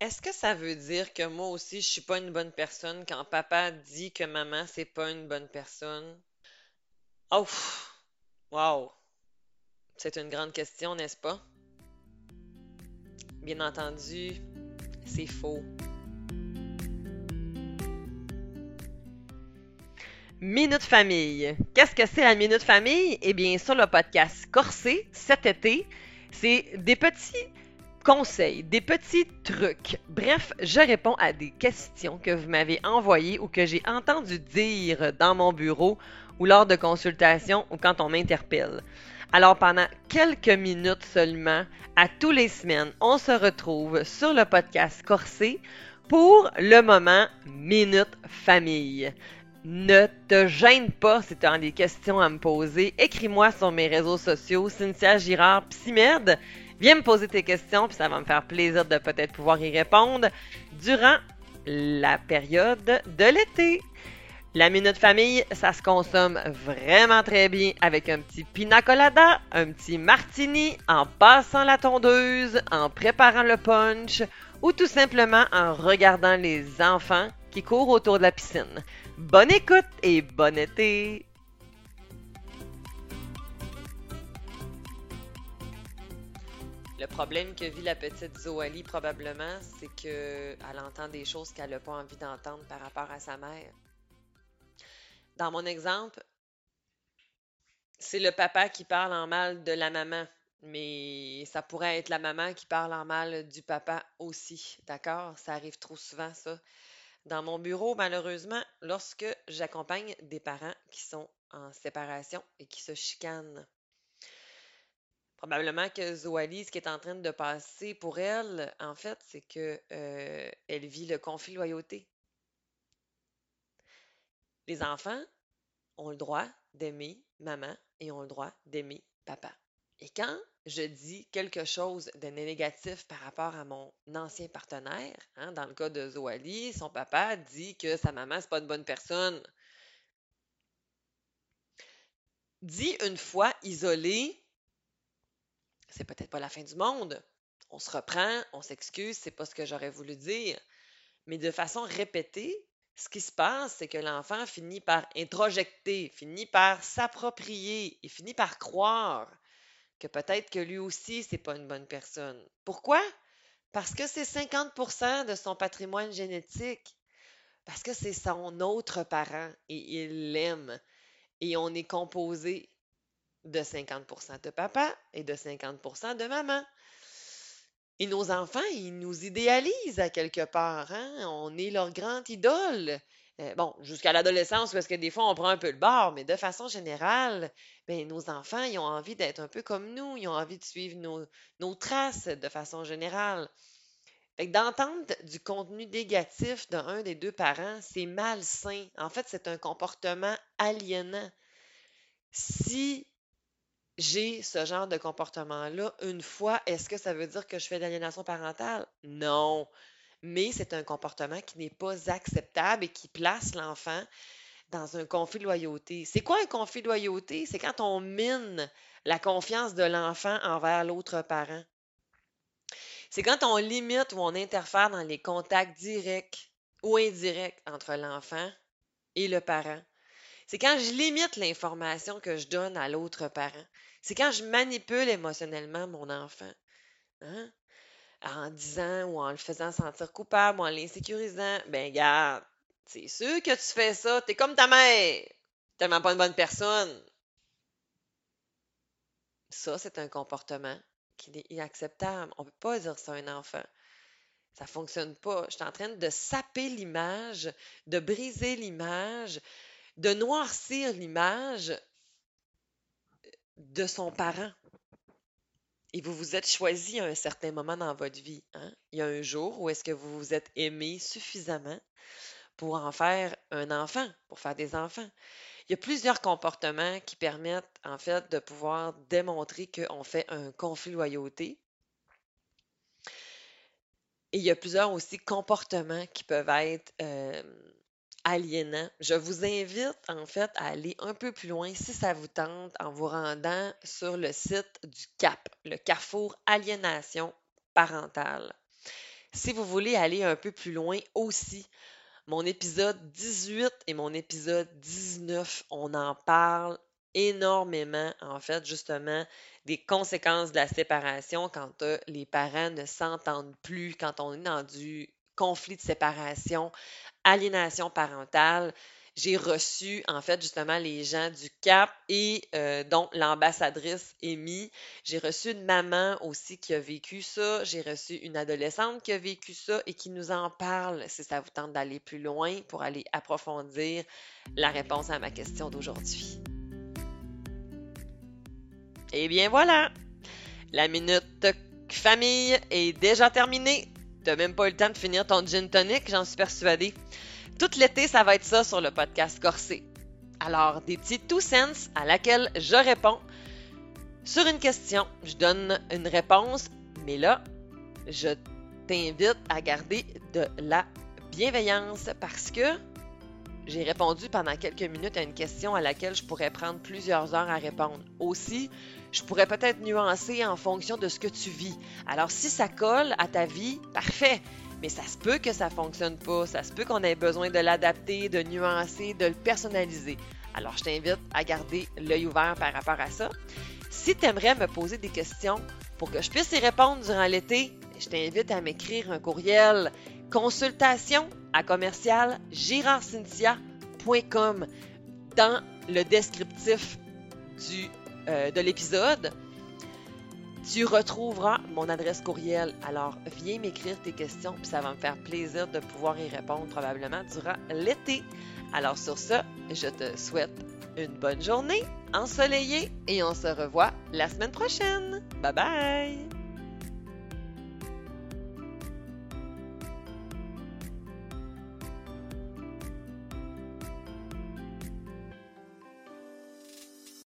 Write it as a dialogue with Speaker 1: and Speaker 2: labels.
Speaker 1: Est-ce que ça veut dire que moi aussi, je suis pas une bonne personne quand papa dit que maman, c'est pas une bonne personne? Oh, wow, c'est une grande question, n'est-ce pas? Bien entendu, c'est faux. Minute Famille. Qu'est-ce que c'est la Minute Famille? Eh bien, sur le podcast Corsé, cet été, c'est des petits conseils, des petits trucs. Bref, je réponds à des questions que vous m'avez envoyées ou que j'ai entendu dire dans mon bureau ou lors de consultations ou quand on m'interpelle. Alors pendant quelques minutes seulement, à tous les semaines, on se retrouve sur le podcast Corsé pour le moment Minute Famille. Ne te gêne pas si tu as des questions à me poser. Écris-moi sur mes réseaux sociaux, Cynthia Girard Psymed. Viens me poser tes questions, puis ça va me faire plaisir de peut-être pouvoir y répondre durant la période de l'été. La minute famille, ça se consomme vraiment très bien avec un petit pina colada, un petit martini, en passant la tondeuse, en préparant le punch ou tout simplement en regardant les enfants qui courent autour de la piscine. Bonne écoute et bon été! Problème que vit la petite Zoali probablement, c'est qu'elle entend des choses qu'elle n'a pas envie d'entendre par rapport à sa mère. Dans mon exemple, c'est le papa qui parle en mal de la maman, mais ça pourrait être la maman qui parle en mal du papa aussi, d'accord? Ça arrive trop souvent, ça. Dans mon bureau, malheureusement, lorsque j'accompagne des parents qui sont en séparation et qui se chicanent, Probablement que Zoali, ce qui est en train de passer pour elle, en fait, c'est que euh, elle vit le conflit loyauté. Les enfants ont le droit d'aimer maman et ont le droit d'aimer papa. Et quand je dis quelque chose de négatif par rapport à mon ancien partenaire, hein, dans le cas de Zoali, son papa dit que sa maman, c'est pas une bonne personne. Dit une fois isolée, c'est peut-être pas la fin du monde. On se reprend, on s'excuse, c'est pas ce que j'aurais voulu dire. Mais de façon répétée, ce qui se passe, c'est que l'enfant finit par introjecter, finit par s'approprier et finit par croire que peut-être que lui aussi, c'est pas une bonne personne. Pourquoi? Parce que c'est 50% de son patrimoine génétique. Parce que c'est son autre parent et il l'aime. Et on est composé de 50% de papa et de 50% de maman. Et nos enfants, ils nous idéalisent à quelque part. Hein? On est leur grande idole. Euh, bon, jusqu'à l'adolescence, parce que des fois, on prend un peu le bord, mais de façon générale, ben, nos enfants, ils ont envie d'être un peu comme nous. Ils ont envie de suivre nos, nos traces de façon générale. D'entendre du contenu négatif d'un des deux parents, c'est malsain. En fait, c'est un comportement aliénant. Si j'ai ce genre de comportement-là une fois, est-ce que ça veut dire que je fais de parentale? Non. Mais c'est un comportement qui n'est pas acceptable et qui place l'enfant dans un conflit de loyauté. C'est quoi un conflit de loyauté? C'est quand on mine la confiance de l'enfant envers l'autre parent. C'est quand on limite ou on interfère dans les contacts directs ou indirects entre l'enfant et le parent. C'est quand je limite l'information que je donne à l'autre parent. C'est quand je manipule émotionnellement mon enfant. Hein? En disant ou en le faisant sentir coupable ou en l'insécurisant. Ben, garde, c'est sûr que tu fais ça. T'es comme ta mère. Tellement pas une bonne personne. Ça, c'est un comportement qui est inacceptable. On ne peut pas dire ça à un enfant. Ça ne fonctionne pas. Je suis en train de saper l'image, de briser l'image, de noircir l'image de son parent. Et vous vous êtes choisi à un certain moment dans votre vie. Hein? Il y a un jour où est-ce que vous vous êtes aimé suffisamment pour en faire un enfant, pour faire des enfants. Il y a plusieurs comportements qui permettent en fait de pouvoir démontrer qu'on fait un conflit loyauté. Et il y a plusieurs aussi comportements qui peuvent être euh, aliénant. Je vous invite en fait à aller un peu plus loin si ça vous tente en vous rendant sur le site du CAP, le Carrefour Aliénation Parentale. Si vous voulez aller un peu plus loin aussi, mon épisode 18 et mon épisode 19, on en parle énormément, en fait, justement, des conséquences de la séparation quand les parents ne s'entendent plus, quand on est dans du conflit de séparation, aliénation parentale j'ai reçu, en fait, justement, les gens du CAP et euh, dont l'ambassadrice Amy. J'ai reçu une maman aussi qui a vécu ça. J'ai reçu une adolescente qui a vécu ça et qui nous en parle si ça vous tente d'aller plus loin pour aller approfondir la réponse à ma question d'aujourd'hui. Et eh bien voilà, la minute famille est déjà terminée. Même pas eu le temps de finir ton gin tonic, j'en suis persuadée. Tout l'été, ça va être ça sur le podcast Corsé. Alors, des petits two cents à laquelle je réponds. Sur une question, je donne une réponse, mais là, je t'invite à garder de la bienveillance parce que j'ai répondu pendant quelques minutes à une question à laquelle je pourrais prendre plusieurs heures à répondre. Aussi, je pourrais peut-être nuancer en fonction de ce que tu vis. Alors, si ça colle à ta vie, parfait mais ça se peut que ça fonctionne pas, ça se peut qu'on ait besoin de l'adapter, de nuancer, de le personnaliser. Alors, je t'invite à garder l'œil ouvert par rapport à ça. Si tu aimerais me poser des questions pour que je puisse y répondre durant l'été, je t'invite à m'écrire un courriel consultation à commercial dans le descriptif du, euh, de l'épisode tu retrouveras mon adresse courriel. Alors, viens m'écrire tes questions, puis ça va me faire plaisir de pouvoir y répondre probablement durant l'été. Alors, sur ce, je te souhaite une bonne journée ensoleillée et on se revoit la semaine prochaine. Bye bye!